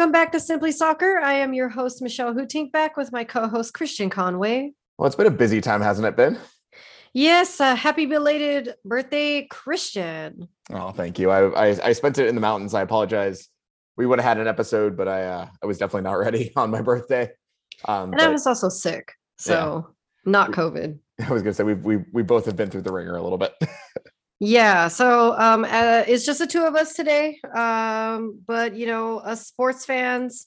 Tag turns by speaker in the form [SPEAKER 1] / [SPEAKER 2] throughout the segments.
[SPEAKER 1] Welcome back to Simply Soccer. I am your host, Michelle Hootink, back with my co host, Christian Conway.
[SPEAKER 2] Well, it's been a busy time, hasn't it been?
[SPEAKER 1] Yes. Uh, happy belated birthday, Christian.
[SPEAKER 2] Oh, thank you. I, I, I spent it in the mountains. I apologize. We would have had an episode, but I uh, I was definitely not ready on my birthday.
[SPEAKER 1] Um, and but, I was also sick, so yeah. not COVID.
[SPEAKER 2] I was gonna say we we we both have been through the ringer a little bit.
[SPEAKER 1] Yeah, so um, uh, it's just the two of us today. Um, but you know, us sports fans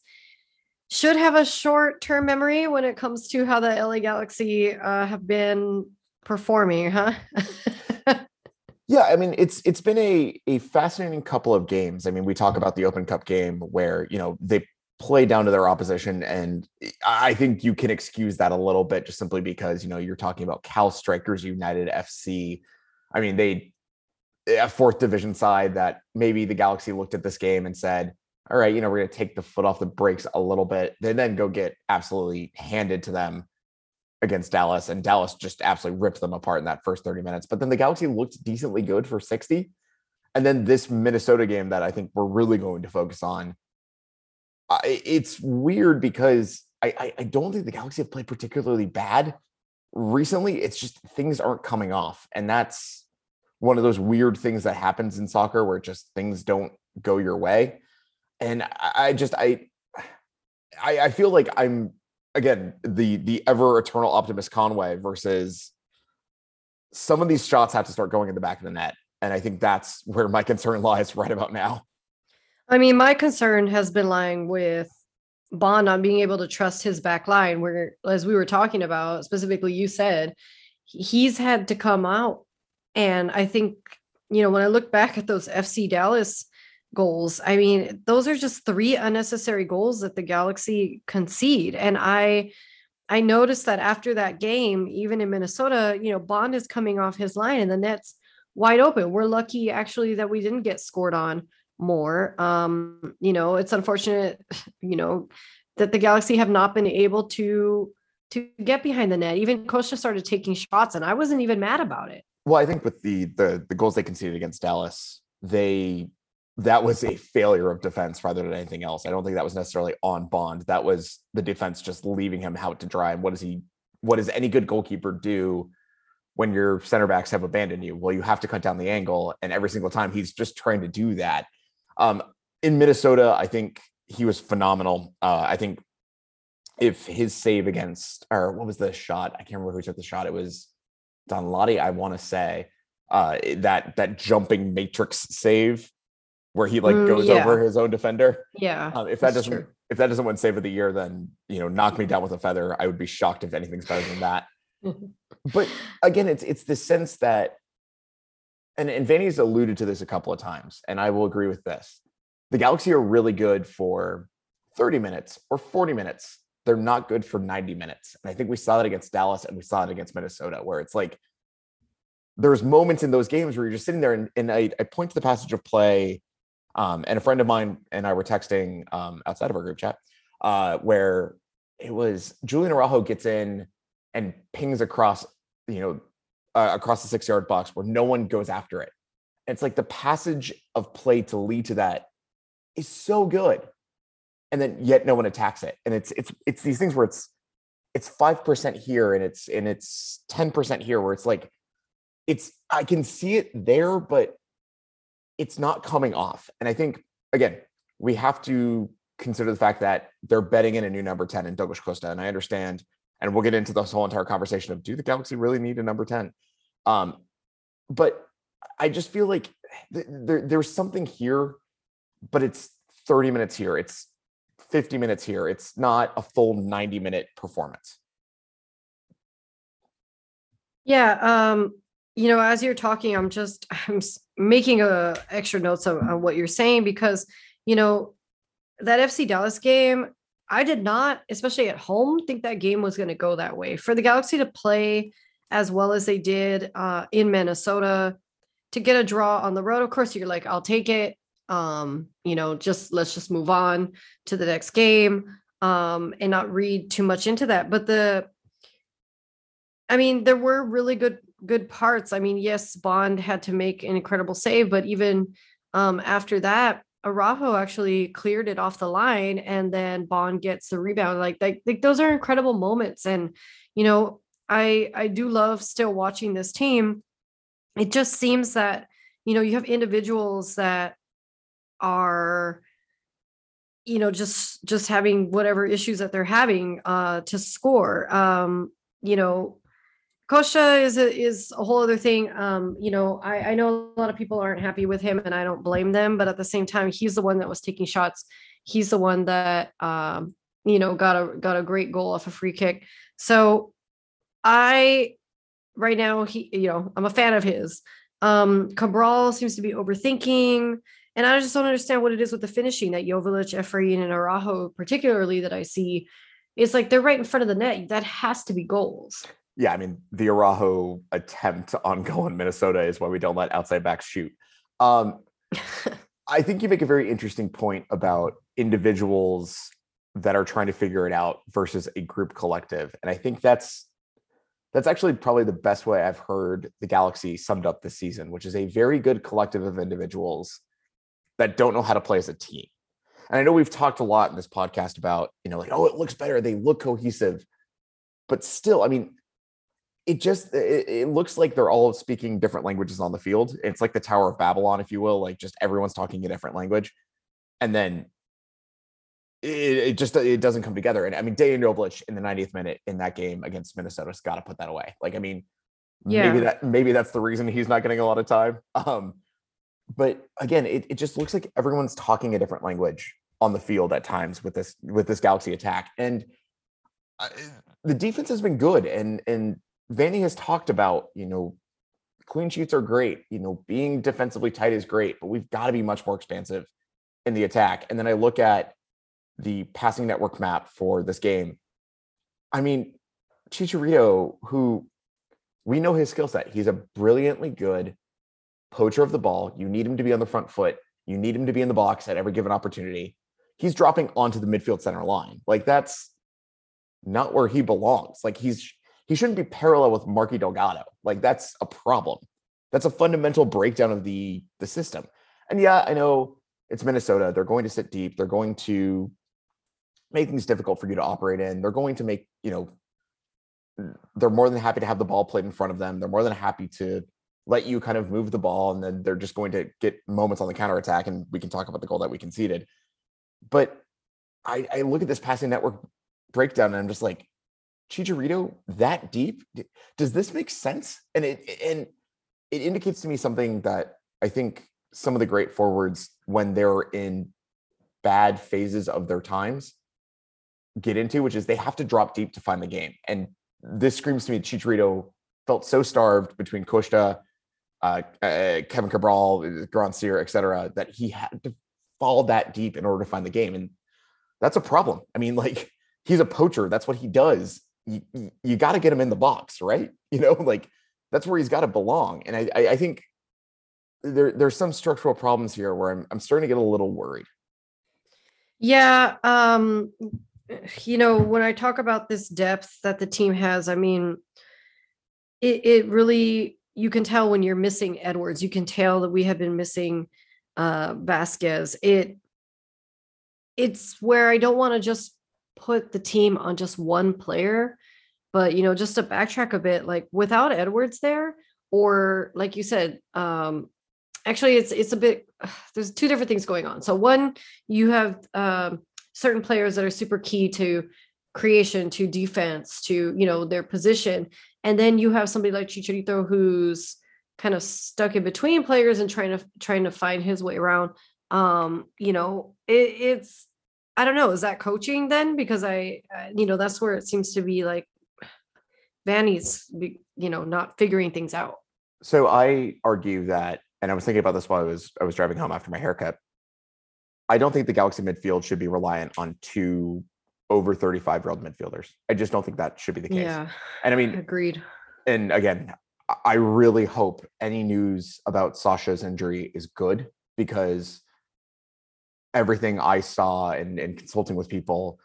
[SPEAKER 1] should have a short-term memory when it comes to how the LA Galaxy uh, have been performing, huh?
[SPEAKER 2] yeah, I mean, it's it's been a a fascinating couple of games. I mean, we talk about the Open Cup game where you know they play down to their opposition, and I think you can excuse that a little bit just simply because you know you're talking about Cal Strikers United FC. I mean, they a fourth division side that maybe the Galaxy looked at this game and said, all right, you know, we're going to take the foot off the brakes a little bit. They then go get absolutely handed to them against Dallas, and Dallas just absolutely ripped them apart in that first 30 minutes. But then the Galaxy looked decently good for 60. And then this Minnesota game that I think we're really going to focus on. it's weird because I, I, I don't think the Galaxy have played particularly bad recently. It's just things aren't coming off. And that's one of those weird things that happens in soccer where just things don't go your way. And I, just I, I I feel like I'm again the the ever eternal optimist Conway versus some of these shots have to start going in the back of the net. And I think that's where my concern lies right about now.
[SPEAKER 1] I mean, my concern has been lying with Bond on being able to trust his back line, where, as we were talking about, specifically, you said he's had to come out and I think, you know, when I look back at those FC Dallas goals, I mean, those are just three unnecessary goals that the Galaxy concede. And I I noticed that after that game, even in Minnesota, you know, Bond is coming off his line and the net's wide open. We're lucky actually that we didn't get scored on more. Um, you know, it's unfortunate, you know, that the Galaxy have not been able to to get behind the net. Even Costa started taking shots and I wasn't even mad about it.
[SPEAKER 2] Well, I think with the the the goals they conceded against Dallas, they that was a failure of defense rather than anything else. I don't think that was necessarily on Bond. That was the defense just leaving him out to dry. And what does he what does any good goalkeeper do when your center backs have abandoned you? Well, you have to cut down the angle. And every single time he's just trying to do that. Um, in Minnesota, I think he was phenomenal. Uh, I think if his save against or what was the shot? I can't remember who took the shot. It was Danladi, I want to say, uh, that that jumping matrix save where he like mm, goes yeah. over his own defender.
[SPEAKER 1] Yeah.
[SPEAKER 2] Um, if that doesn't true. if that doesn't win save of the year, then you know, knock me down with a feather. I would be shocked if anything's better than that. but again, it's it's the sense that and, and Vanney's alluded to this a couple of times, and I will agree with this. The Galaxy are really good for 30 minutes or 40 minutes they're not good for 90 minutes. And I think we saw that against Dallas and we saw it against Minnesota, where it's like there's moments in those games where you're just sitting there and, and I, I, point to the passage of play. Um, and a friend of mine and I were texting um, outside of our group chat uh, where it was Julian Araujo gets in and pings across, you know, uh, across the six yard box where no one goes after it. And it's like the passage of play to lead to that is so good and then yet no one attacks it. And it's it's it's these things where it's it's five percent here and it's and it's ten percent here where it's like it's I can see it there, but it's not coming off. And I think again, we have to consider the fact that they're betting in a new number 10 in Douglas Costa. And I understand, and we'll get into this whole entire conversation of do the Galaxy really need a number 10? Um, but I just feel like th- there, there's something here, but it's 30 minutes here. It's 50 minutes here. It's not a full 90 minute performance.
[SPEAKER 1] Yeah. Um, you know, as you're talking, I'm just I'm making a extra notes on, on what you're saying because you know that FC Dallas game, I did not, especially at home, think that game was going to go that way. For the Galaxy to play as well as they did uh, in Minnesota, to get a draw on the road, of course, you're like, I'll take it um you know just let's just move on to the next game um and not read too much into that but the i mean there were really good good parts i mean yes bond had to make an incredible save but even um after that Araujo actually cleared it off the line and then Bond gets the rebound. Like, like, like those are incredible moments. And, you know, I I do love still watching this team. It just seems that, you know, you have individuals that are you know just just having whatever issues that they're having uh to score um you know Costa is a, is a whole other thing. Um, you know, I, I know a lot of people aren't happy with him, and I don't blame them. But at the same time, he's the one that was taking shots. He's the one that um, you know got a got a great goal off a free kick. So I right now he you know I'm a fan of his. Um, Cabral seems to be overthinking. And I just don't understand what it is with the finishing that Joveljic, Efrain, and Araujo, particularly that I see. It's like they're right in front of the net. That has to be goals.
[SPEAKER 2] Yeah, I mean the Araujo attempt on goal in Minnesota is why we don't let outside backs shoot. Um, I think you make a very interesting point about individuals that are trying to figure it out versus a group collective, and I think that's that's actually probably the best way I've heard the Galaxy summed up this season, which is a very good collective of individuals that don't know how to play as a team. And I know we've talked a lot in this podcast about, you know, like, oh, it looks better. They look cohesive. But still, I mean, it just it, it, looks like they're all speaking different languages on the field. It's like the Tower of Babylon, if you will, like just everyone's talking a different language. And then it, it just it doesn't come together. And I mean, Dejan Joveljic in the 90th minute in that game against Minnesota's got to put that away. Like, I mean, yeah. maybe that maybe that's the reason he's not getting a lot of time. Um, but again, it, it just looks like everyone's talking a different language on the field at times with this with this Galaxy attack, and uh, the defense has been good. And and Vanney has talked about you know clean sheets are great, you know being defensively tight is great, but we've got to be much more expansive in the attack. And then I look at the passing network map for this game. I mean, Chicharito, who we know his skill set, he's a brilliantly good poacher of the ball. You need him to be on the front foot. You need him to be in the box at every given opportunity. He's dropping onto the midfield center line. Like that's not where he belongs. Like he's he shouldn't be parallel with Marky Delgado. Like that's a problem. That's a fundamental breakdown of the the system. And yeah, I know it's Minnesota. They're going to sit deep. They're going to make things difficult for you to operate in. They're going to make, you know, they're more than happy to have the ball played in front of them. They're more than happy to let you kind of move the ball and then they're just going to get moments on the counter attack and we can talk about the goal that we conceded. But i, I look at this passing network breakdown and i'm just like chicharito that deep? Does this make sense? And it and it indicates to me something that i think some of the great forwards when they're in bad phases of their times get into which is they have to drop deep to find the game. And this screams to me chicharito felt so starved between Costa uh, uh, Kevin Cabral, Grandsir, et cetera, that he had to fall that deep in order to find the game. And that's a problem. I mean, like he's a poacher. That's what he does. You, you, you got to get him in the box, right? You know, like that's where he's got to belong. And I, I, I think there, there's some structural problems here where I'm, I'm starting to get a little worried.
[SPEAKER 1] Yeah. Um, you know, when I talk about this depth that the team has, I mean, it, it really you can tell when you're missing Edwards. You can tell that we have been missing uh Vázquez. It it's where I don't want to just put the team on just one player, but you know, just to backtrack a bit, like without Edwards there, or like you said, um actually it's it's a bit there's two different things going on. So one, you have um certain players that are super key to creation to defense to you know their position and then you have somebody like Chicharito who's kind of stuck in between players and trying to trying to find his way around. Um, you know, it, it's I don't know, is that coaching then? Because I, you know, that's where it seems to be like Vanney's, you know, not figuring things out.
[SPEAKER 2] So I argue that, and I was thinking about this while I was I was driving home after my haircut. I don't think the Galaxy midfield should be reliant on two over 35 year old midfielders. I just don't think that should be the case.
[SPEAKER 1] Yeah.
[SPEAKER 2] And I mean,
[SPEAKER 1] agreed.
[SPEAKER 2] And again, I really hope any news about Sacha's injury is good because everything I saw and, and consulting with people,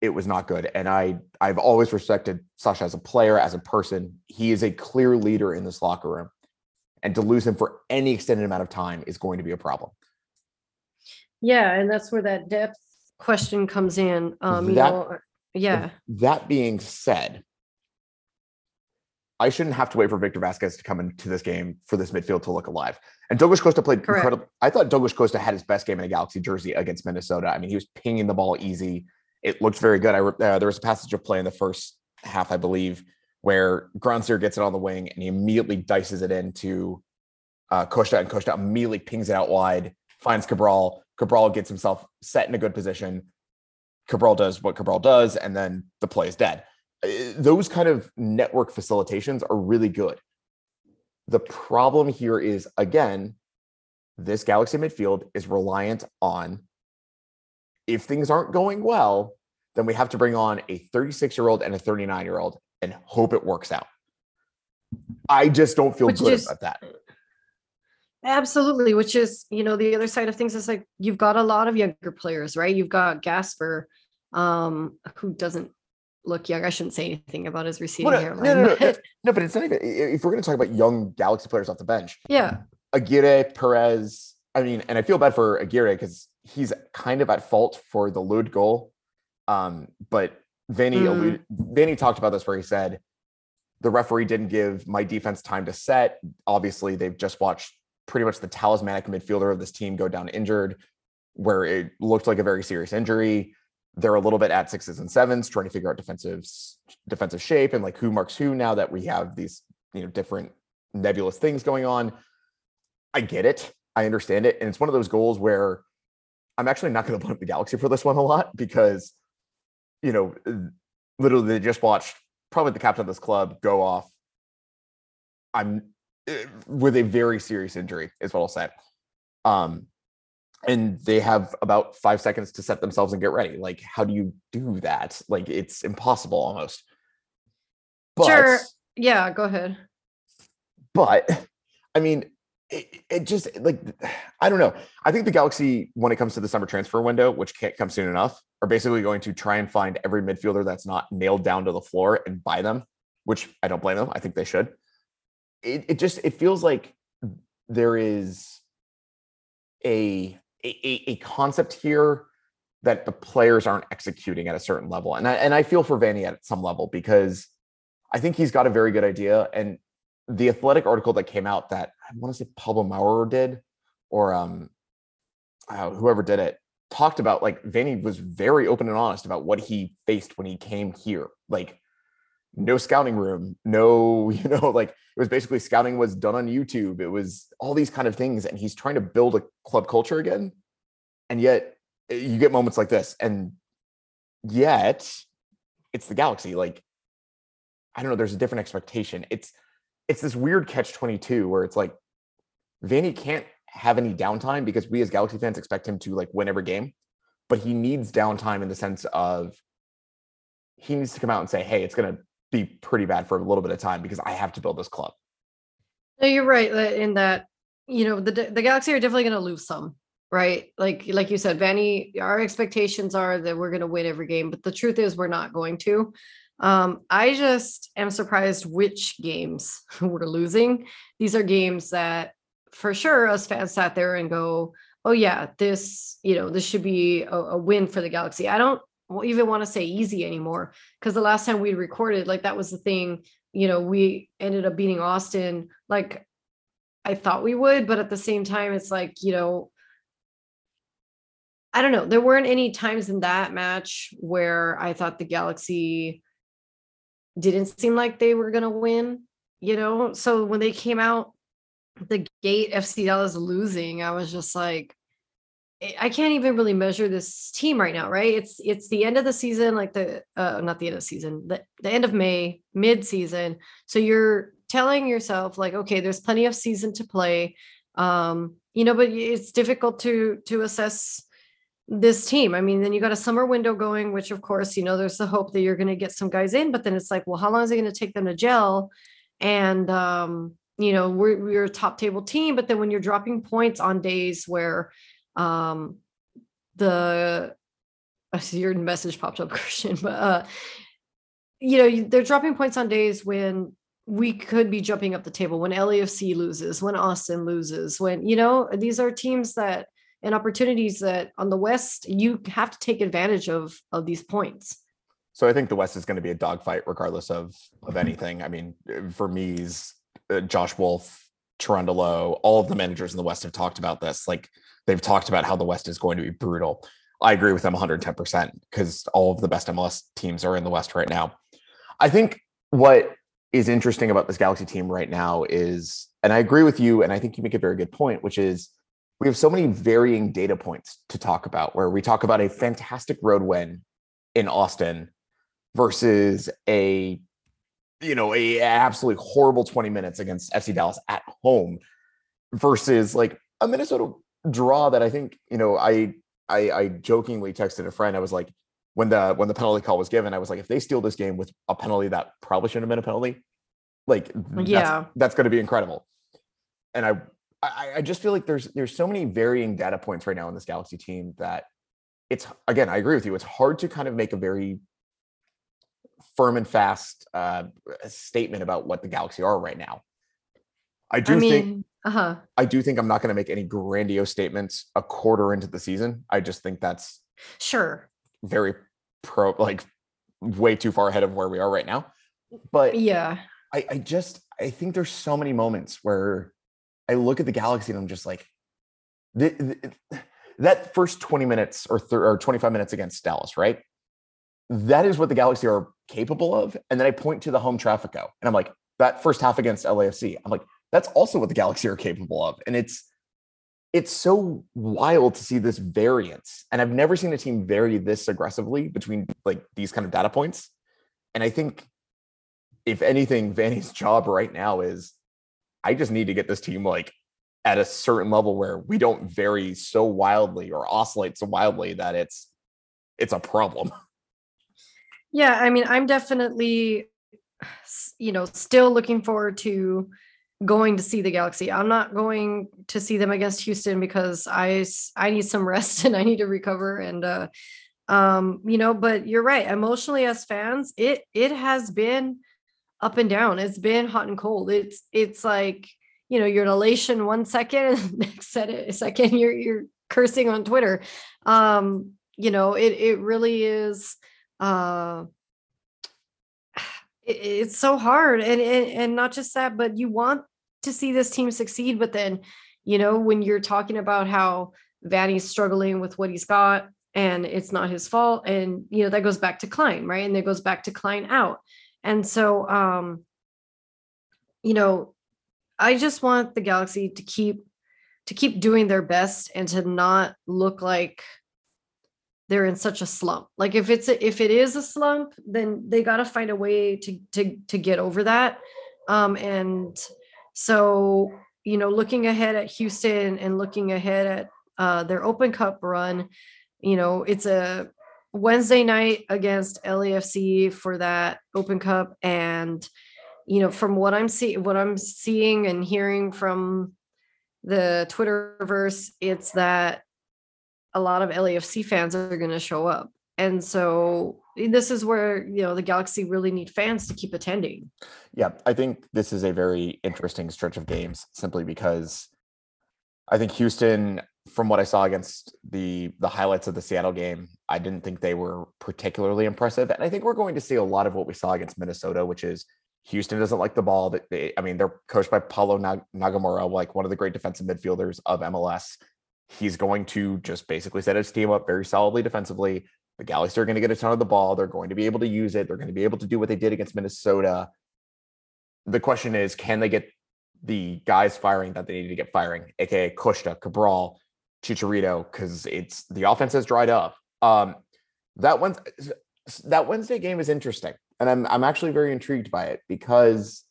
[SPEAKER 2] it was not good. And I I've always respected Sacha as a player, as a person. He is a clear leader in this locker room. And to lose him for any extended amount of time is going to be a problem.
[SPEAKER 1] Yeah, and that's where that depth question comes in. Um, you
[SPEAKER 2] That-
[SPEAKER 1] know, yeah,
[SPEAKER 2] That being said, I shouldn't have to wait for Víctor Vázquez to come into this game for this midfield to look alive. And Douglas Costa played
[SPEAKER 1] Correct.
[SPEAKER 2] incredible. I thought Douglas Costa had his best game in a Galaxy jersey against Minnesota. I mean, he was pinging the ball easy. It looked very good. I uh, there was a passage of play in the first half, I believe, where Grandsir gets it on the wing and he immediately dices it into uh, Costa, and Costa immediately pings it out wide, finds Cabral. Cabral gets himself set in a good position. Cabral does what Cabral does, and then the play is dead. Uh, Those kind of network facilitations are really good. The problem here is again, this Galaxy midfield is reliant on if things aren't going well, then we have to bring on a 36 year old and a 39 year old and hope it works out. I just don't feel
[SPEAKER 1] Which
[SPEAKER 2] good
[SPEAKER 1] is-
[SPEAKER 2] about that.
[SPEAKER 1] Absolutely. Which is, you know, the other side of things is like you've got a lot of younger players, right? You've got Gasper, um, who doesn't look young. I shouldn't say anything about his receding
[SPEAKER 2] Well, no,
[SPEAKER 1] hairline.
[SPEAKER 2] no, no, no,
[SPEAKER 1] but-
[SPEAKER 2] No, but it's not even if we're going to talk about young Galaxy players off the bench.
[SPEAKER 1] yeah,
[SPEAKER 2] Aguirre, Perez. I mean, and I feel bad for Aguirre because he's kind of at fault for the Lod goal. Um, but Vanney
[SPEAKER 1] Mm.
[SPEAKER 2] alluded, Vanney talked about this where he said the referee didn't give my defense time to set. Obviously, they've just watched pretty much the talismanic midfielder of this team go down injured, where it looked like a very serious injury. They're a little bit at sixes and sevens, trying to figure out defensive defensive shape and like who marks who now that we have these you know different nebulous things going on. I get it. I understand it. And it's one of those goals where I'm actually not going to blame the Galaxy for this one a lot because, you know, literally they just watched probably the captain of this club go off. I'm with a very serious injury, is what I'll say. Um, and they have about five seconds to set themselves and get ready. Like, how do you do that? Like, it's impossible almost. But,
[SPEAKER 1] Sure. yeah. Go ahead.
[SPEAKER 2] but I mean, it, it just like I don't know. I think the Galaxy, when it comes to the summer transfer window, which can't come soon enough, are basically going to try and find every midfielder that's not nailed down to the floor and buy them. Which I don't blame them. I think they should. It, it just it feels like there is a a, a concept here that the players aren't executing at a certain level, and I and I feel for Vanney at some level because I think he's got a very good idea. And the athletic article that came out that I want to say Pablo Maurer did, or um, uh, whoever did it, talked about like Vanney was very open and honest about what he faced when he came here. Like, no scouting room, no, you know, like it was basically scouting was done on YouTube. It was all these kind of things. And he's trying to build a club culture again. And yet eh, you get moments like this. And yet it's the galaxy. Like, I don't know, there's a different expectation. It's it's this weird catch 22 where it's like Vanney can't have any downtime because we as Galaxy fans expect him to like win every game, but he needs downtime in the sense of he needs to come out and say, "Hey, it's going to be pretty bad for a little bit of time because I have to build this club."
[SPEAKER 1] No, you're right in that you know the the Galaxy are definitely going to lose some, right? Like like you said, Vanney, our expectations are that we're going to win every game, but the truth is we're not going to. Um, I just am surprised which games we're losing. These are games that for sure us fans sat there and go, "Oh yeah, this you know this should be a, a win for the Galaxy." I don't even want to say easy anymore because the last time we recorded, like that was the thing you know, we ended up beating Austin like I thought we would, but at the same time, it's like, you know, I don't know. There weren't any times in that match where I thought the Galaxy didn't seem like they were going to win, you know? So when they came out the gate, FC Dallas losing, I was just like, I- can't even really measure this team right now, right? It's it's the end of the season, like the uh not the end of the season, the, the end of May, mid-season. So you're telling yourself like, okay, there's plenty of season to play. Um, you know, but it's difficult to to assess this team. I mean, then you got a summer window going, which of course, you know, there's the hope that you're gonna get some guys in, but then it's like, well, how long is it gonna take them to gel? And um, you know, we're we're a top table team, but then when you're dropping points on days where um the I see your message popped up christian but uh you know they're dropping points on days when we could be jumping up the table when LAFC loses when Austin loses when you know these are teams that and opportunities that on the West you have to take advantage of of these points.
[SPEAKER 2] So I think the West is going to be a dogfight regardless of of anything. I mean, for me, uh, Josh Wolff, Cherundolo, all of the managers in the West have talked about this. Like they've talked about how the West is going to be brutal. I agree with them 110% because all of the best MLS teams are in the West right now. I think what is interesting about this Galaxy team right now is, and I agree with you, and I think you make a very good point, which is we have so many varying data points to talk about where we talk about a fantastic road win in Austin versus a you know a absolutely horrible 20 minutes against FC Dallas at home versus like a Minnesota draw that I think you know I I, I jokingly texted a friend I was like when the when the penalty call was given I was like if they steal this game with a penalty that probably shouldn't have been a penalty like yeah that's, that's going to be incredible and I, I I just feel like there's there's so many varying data points right now in this Galaxy team that it's again I agree with you it's hard to kind of make a very firm and fast uh, statement about what the Galaxy are right now. I do I mean, think uh-huh. I do think I'm not going to make any grandiose statements a quarter into the season. I just think that's
[SPEAKER 1] sure
[SPEAKER 2] very pro like way too far ahead of where we are right now. But
[SPEAKER 1] yeah,
[SPEAKER 2] I, I just I think there's so many moments where I look at the Galaxy and I'm just like, that first 20 minutes or, th- or 25 minutes against Dallas, right? that is what the Galaxy are capable of. And then I point to the home Trafico and I'm like, that first half against LAFC, I'm like, that's also what the Galaxy are capable of. And it's it's so wild to see this variance. And I've never seen a team vary this aggressively between like these kind of data points. And I think if anything, Vanney's job right now is I just need to get this team like at a certain level where we don't vary so wildly or oscillate so wildly that it's it's a problem.
[SPEAKER 1] Yeah, I mean, I'm definitely, you know, still looking forward to going to see the Galaxy. I'm not going to see them against Houston because I I need some rest and I need to recover and uh um you know, but you're right. Emotionally as fans, it it has been up and down. It's been hot and cold. It's it's like, you know, you're in elation one second next second you're you're cursing on Twitter. Um, you know, it it really is uh it's so hard and, and and not just that but you want to see this team succeed but then you know when you're talking about how Vanney's struggling with what he's got and it's not his fault and you know that goes back to Klein right? And that goes back to Klein out. And so um you know I just want the Galaxy to keep to keep doing their best and to not look like they're in such a slump. Like if it's a, if it is a slump then they got to find a way to to to get over that. Um and so you know looking ahead at houston and looking ahead at uh their open cup run you know it's a wednesday night against lafc for that open cup. And you know from what i'm seeing what i'm seeing and hearing from the twitterverse it's that a lot of LAFC fans are going to show up. And so this is where, you know, the Galaxy really need fans to keep attending.
[SPEAKER 2] Yeah, I think this is a very interesting stretch of games simply because I think Houston from what I saw against the the highlights of the Seattle game, I didn't think they were particularly impressive. And I think we're going to see a lot of what we saw against Minnesota, which is Houston doesn't like the ball. That they, I mean, they're coached by Paulo Nagamura, like one of the great defensive midfielders of MLS. He's going to just basically set his team up very solidly defensively. The Galaxy are going to get a ton of the ball. They're going to be able to use it. They're going to be able to do what they did against Minnesota. The question is, can they get the guys firing that they need to get firing, aka Costa, Cabral, Chicharito, because it's the offense has dried up. Um, that one, that Wednesday game is interesting, and I'm I'm actually very intrigued by it because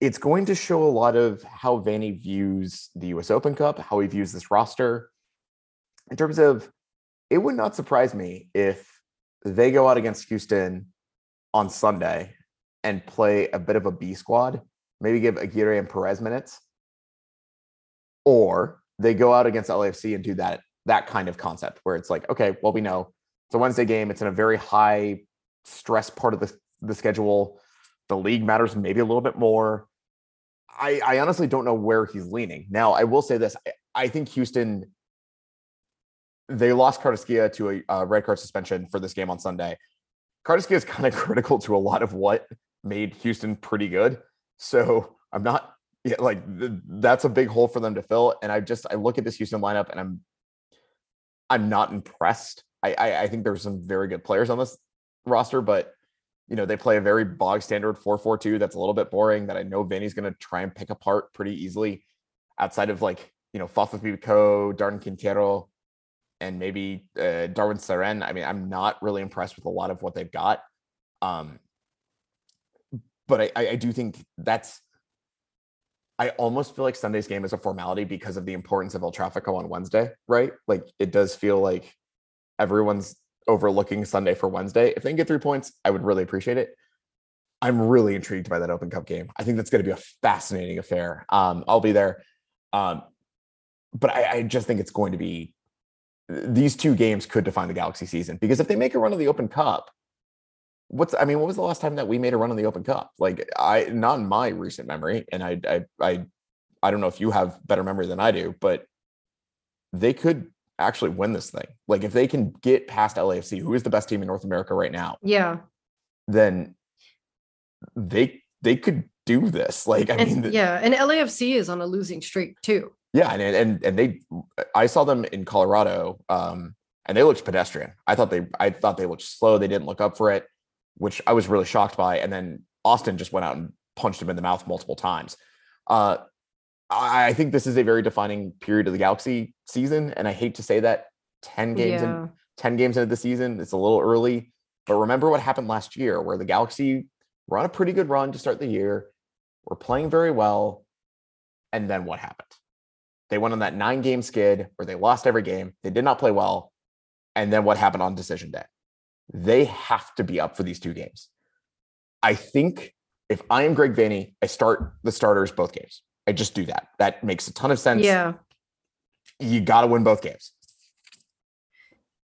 [SPEAKER 2] it's going to show a lot of how Vanney views the US Open Cup, how he views this roster. In terms of, it would not surprise me if they go out against Houston on Sunday and play a bit of a B squad, maybe give Aguirre and Perez minutes, or they go out against LAFC and do that that kind of concept where it's like, okay, well, we know it's a Wednesday game. It's in a very high stress part of the, the schedule the league matters maybe a little bit more. I, I honestly don't know where he's leaning. Now, I will say this: I, I think Houston they lost Carrasquilla to a, a red card suspension for this game on Sunday. Carrasquilla is kind of critical to a lot of what made Houston pretty good. So I'm not yeah, like th- that's a big hole for them to fill. And I just I look at this Houston lineup and I'm I'm not impressed. I, I, I think there's some very good players on this roster, but you know they play a very bog standard 4-4-2 that's a little bit boring that I know Vinny's going to try and pick apart pretty easily outside of like you know Fafa Picault, Darwin Quintero, and maybe uh, Darwin Cerén. I mean, I'm not really impressed with a lot of what they've got. Um, but I, I, I do think that's I almost feel like Sunday's game is a formality because of the importance of El Trafico on Wednesday, right? Like it does feel like everyone's overlooking Sunday for Wednesday. If they can get three points, I would really appreciate it. I'm really intrigued by that Open Cup game. I think that's going to be a fascinating affair. Um, I'll be there. Um, but I, I just think it's going to be these two games could define the Galaxy season because if they make a run of the Open Cup, what's I mean, what was the last time that we made a run in the Open Cup? Like I not in my recent memory, and I I I I don't know if you have better memory than I do, but they could actually win this thing. Like if they can get past LAFC, who is the best team in North America right now,
[SPEAKER 1] Yeah.
[SPEAKER 2] then they they could do this. Like I
[SPEAKER 1] And
[SPEAKER 2] mean, the-
[SPEAKER 1] yeah, and LAFC is on a losing streak too.
[SPEAKER 2] Yeah, and and and they, I saw them in Colorado, um, and they looked pedestrian. I thought they, I thought they looked slow. They didn't look up for it, which I was really shocked by. And then Austin just went out and punched him in the mouth multiple times. Uh, I I think this is a very defining period of the Galaxy season, and I hate to say that ten games
[SPEAKER 1] Yeah.
[SPEAKER 2] in, ten games into the season, it's a little early. But remember what happened last year, where the Galaxy were on a pretty good run to start the year, were playing very well, and then what happened? They went on that nine game skid where they lost every game. They did not play well. And then what happened on decision day? They have to be up for these two games. I think if I am Greg Vanney, I start the starters both games. I just do that. That makes a ton of sense.
[SPEAKER 1] Yeah.
[SPEAKER 2] You got to win both games.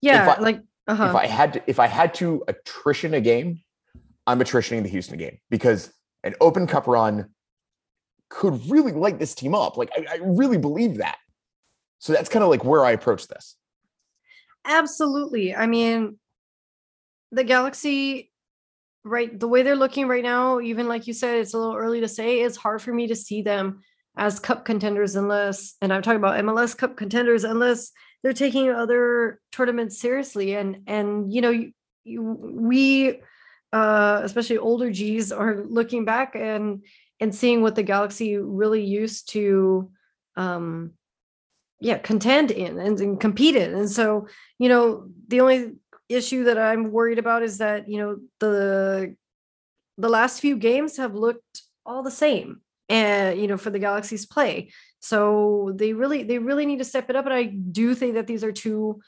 [SPEAKER 1] Yeah.
[SPEAKER 2] I-
[SPEAKER 1] like
[SPEAKER 2] If
[SPEAKER 1] uh-huh.
[SPEAKER 2] I had to, if I had to attrition a game, I'm attritioning the Houston game because an open cup run could really light this team up. Like I, I really believe that. So that's kind of like where I approach this.
[SPEAKER 1] Absolutely. I mean, the Galaxy, right? The way they're looking right now, even like you said, it's a little early to say. It's hard for me to see them as cup contenders unless, and I'm talking about MLS cup contenders, unless they're taking other tournaments seriously. And and you know, you, you, we, uh, especially older G's, are looking back and and seeing what the Galaxy really used to. Um, yeah contend in and, and compete in and so you know the only issue that i'm worried about is that you know the the last few games have looked all the same and you know for the galaxy's play so they really they really need to step it up and i do think that these are two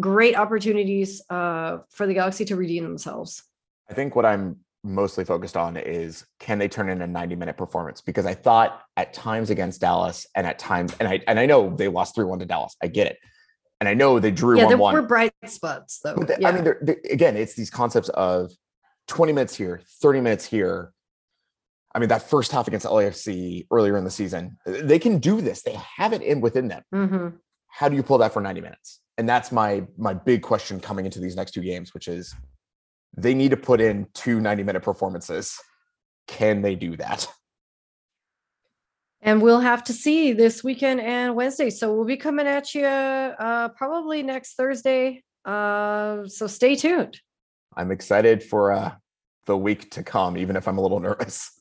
[SPEAKER 1] great opportunities uh for the galaxy to redeem themselves
[SPEAKER 2] I think what I'm mostly focused on is can they turn in a 90 minute performance? Because I thought at times against Dallas and at times, and I and I know they lost 3 1 to Dallas. I get it. And I know they drew
[SPEAKER 1] yeah
[SPEAKER 2] 1
[SPEAKER 1] there
[SPEAKER 2] 1.
[SPEAKER 1] were bright spots though
[SPEAKER 2] But the-
[SPEAKER 1] yeah.
[SPEAKER 2] I mean, they again, it's these concepts of 20 minutes here, 30 minutes here. I mean, that first half against LAFC earlier in the season, they can do this. They have it in within them.
[SPEAKER 1] Mhm.
[SPEAKER 2] How do you pull that for 90 minutes? And that's my my big question coming into these next two games, which is they need to put in two 90 minute performances. Can they do that?
[SPEAKER 1] And we'll have to see this weekend and Wednesday. So we'll be coming at you uh, probably next Thursday. Uh, so stay tuned.
[SPEAKER 2] I'm excited for uh, the week to come, even if I'm a little nervous.